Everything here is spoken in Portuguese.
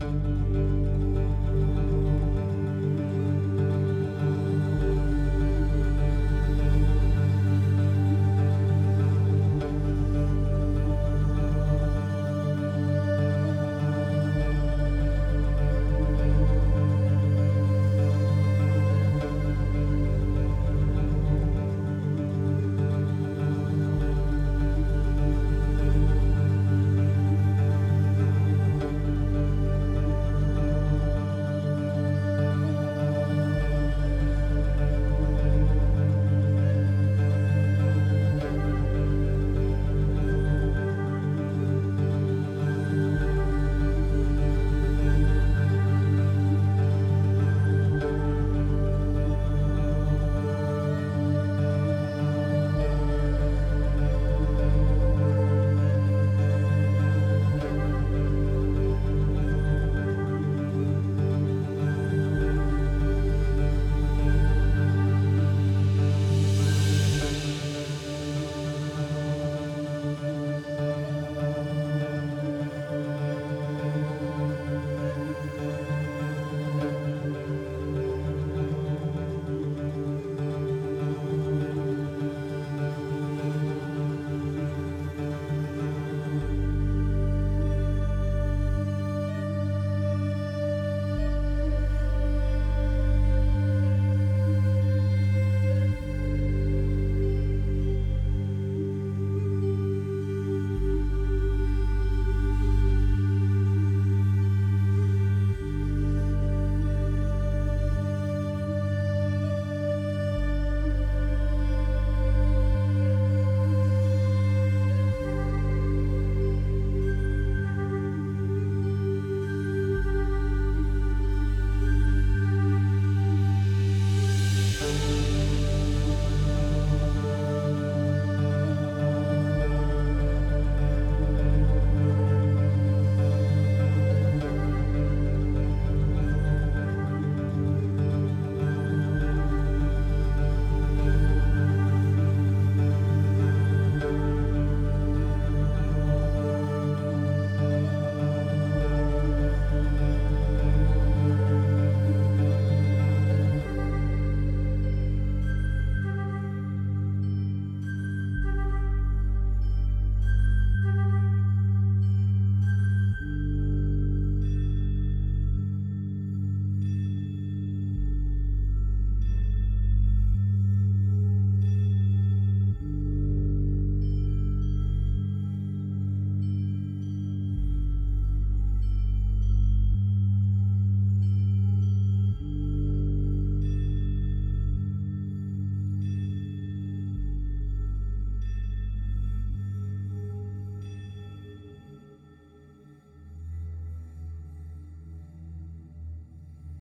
Música